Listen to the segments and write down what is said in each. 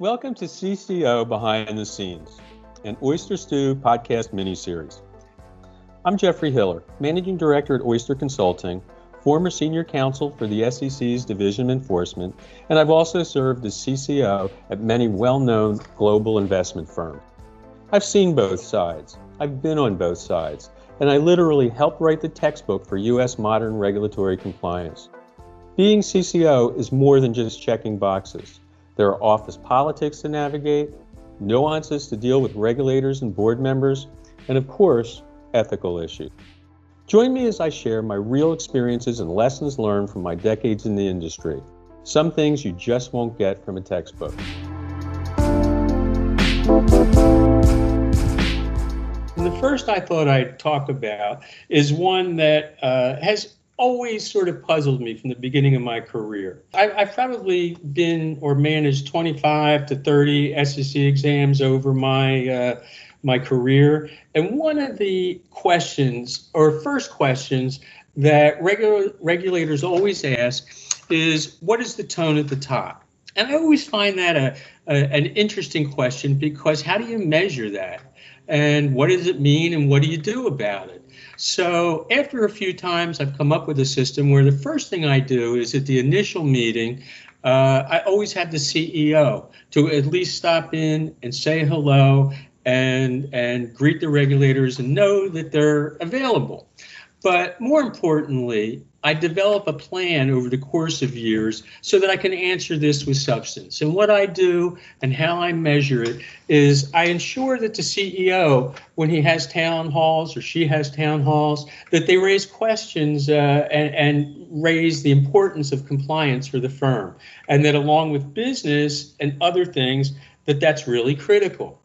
Welcome to CCO Behind the Scenes, an Oyster Stew podcast mini-series. I'm Jeffrey Hiller, Managing Director at Oyster Consulting, former Senior Counsel for the SEC's Division of Enforcement, and I've also served as CCO at many well-known global investment firms. I've seen both sides. I've been on both sides, and I literally helped write the textbook for U.S. modern regulatory compliance. Being CCO is more than just checking boxes. There are office politics to navigate, nuances to deal with regulators and board members, and of course, ethical issues. Join me as I share my real experiences and lessons learned from my decades in the industry. Some things you just won't get from a textbook. The first I thought I'd talk about is one that uh, has always sort of puzzled me from the beginning of my career. I, I've probably been or managed 25 to 30 SEC exams over my uh, my career, and one of the questions or first questions that regular regulators always ask is, "What is the tone at the top?" And I always find that a, a an interesting question because how do you measure that? And what does it mean and what do you do about it? So after a few times, I've come up with a system where the first thing I do is at the initial meeting, uh, I always have the CEO to at least stop in and say hello and and greet the regulators and know that they're available. But more importantly, I develop a plan over the course of years so that I can answer this with substance. And what I do and how I measure it is I ensure that the CEO, when he has town halls or she has town halls, that they raise questions uh, and, and raise the importance of compliance for the firm. And that along with business and other things, that that's really critical.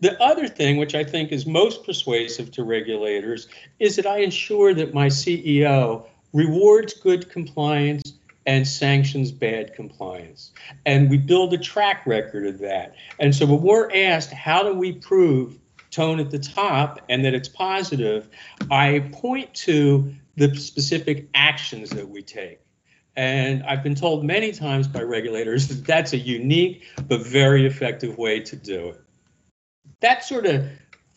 The other thing, which I think is most persuasive to regulators, is that I ensure that my CEO rewards good compliance and sanctions bad compliance. And we build a track record of that. And so when we're asked, how do we prove tone at the top and that it's positive, I point to the specific actions that we take. And I've been told many times by regulators that that's a unique but very effective way to do it. That sort of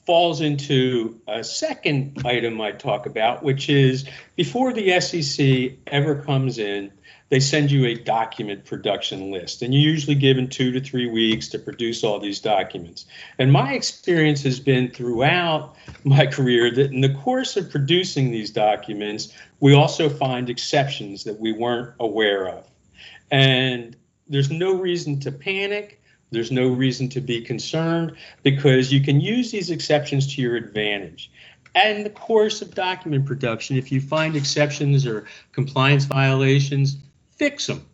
falls into a second item I talk about, which is before the SEC ever comes in, they send you a document production list, and you're usually given two to three weeks to produce all these documents. And my experience has been throughout my career that in the course of producing these documents, we also find exceptions that we weren't aware of. And there's no reason to panic there's no reason to be concerned because you can use these exceptions to your advantage. And the course of document production, if you find exceptions or compliance violations, fix them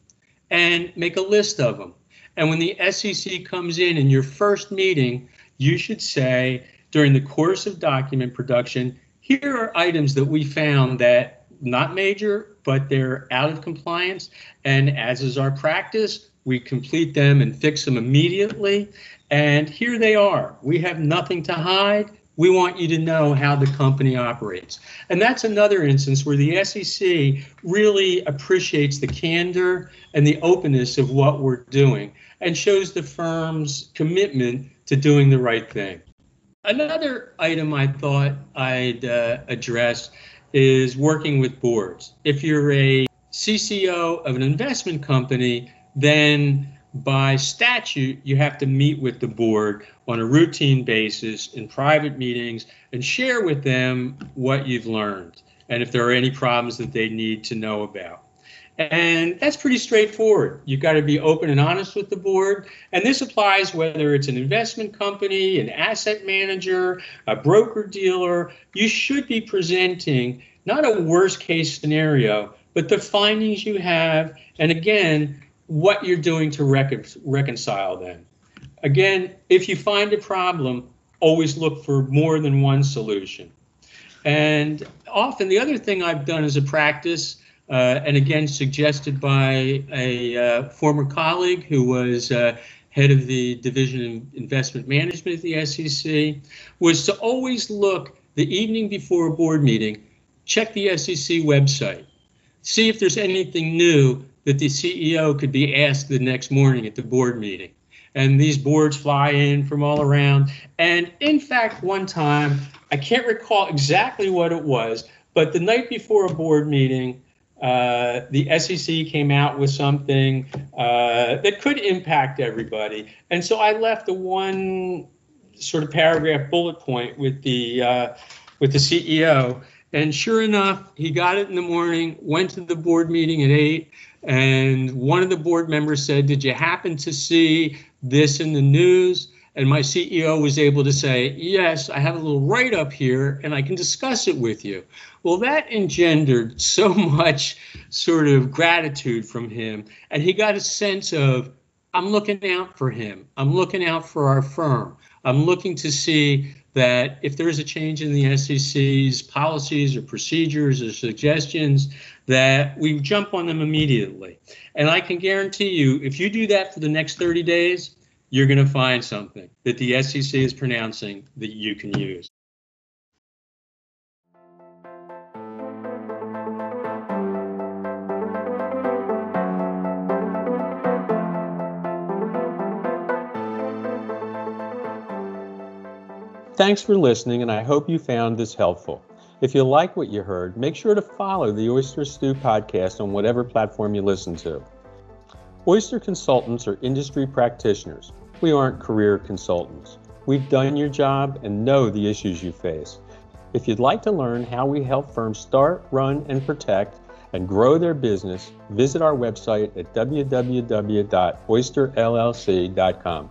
and make a list of them. And when the SEC comes in in your first meeting, you should say during the course of document production, here are items that we found that not major, but they're out of compliance. And as is our practice, we complete them and fix them immediately. And here they are. We have nothing to hide. We want you to know how the company operates. And that's another instance where the SEC really appreciates the candor and the openness of what we're doing and shows the firm's commitment to doing the right thing. Another item I thought I'd uh, address is working with boards. If you're a CCO of an investment company, then by statute, you have to meet with the board on a routine basis in private meetings and share with them what you've learned and if there are any problems that they need to know about. And that's pretty straightforward. You've got to be open and honest with the board. And this applies whether it's an investment company, an asset manager, a broker dealer. You should be presenting not a worst case scenario, but the findings you have. And again, what you're doing to recon- reconcile them. Again, if you find a problem, always look for more than one solution. And often the other thing I've done as a practice, uh, and again suggested by a uh, former colleague who was uh, head of the Division of Investment Management at the SEC, was to always look the evening before a board meeting, check the SEC website, see if there's anything new that the CEO could be asked the next morning at the board meeting. and these boards fly in from all around. And in fact, one time, I can't recall exactly what it was, but the night before a board meeting, uh, the SEC came out with something uh, that could impact everybody. And so I left the one sort of paragraph bullet point with the uh, with the CEO. And sure enough, he got it in the morning, went to the board meeting at eight, and one of the board members said, Did you happen to see this in the news? And my CEO was able to say, Yes, I have a little write up here and I can discuss it with you. Well, that engendered so much sort of gratitude from him. And he got a sense of, I'm looking out for him. I'm looking out for our firm. I'm looking to see that if there is a change in the SEC's policies or procedures or suggestions, that we jump on them immediately. And I can guarantee you, if you do that for the next 30 days, you're going to find something that the SEC is pronouncing that you can use. Thanks for listening, and I hope you found this helpful. If you like what you heard, make sure to follow the Oyster Stew podcast on whatever platform you listen to. Oyster consultants are industry practitioners. We aren't career consultants. We've done your job and know the issues you face. If you'd like to learn how we help firms start, run, and protect and grow their business, visit our website at www.oysterllc.com.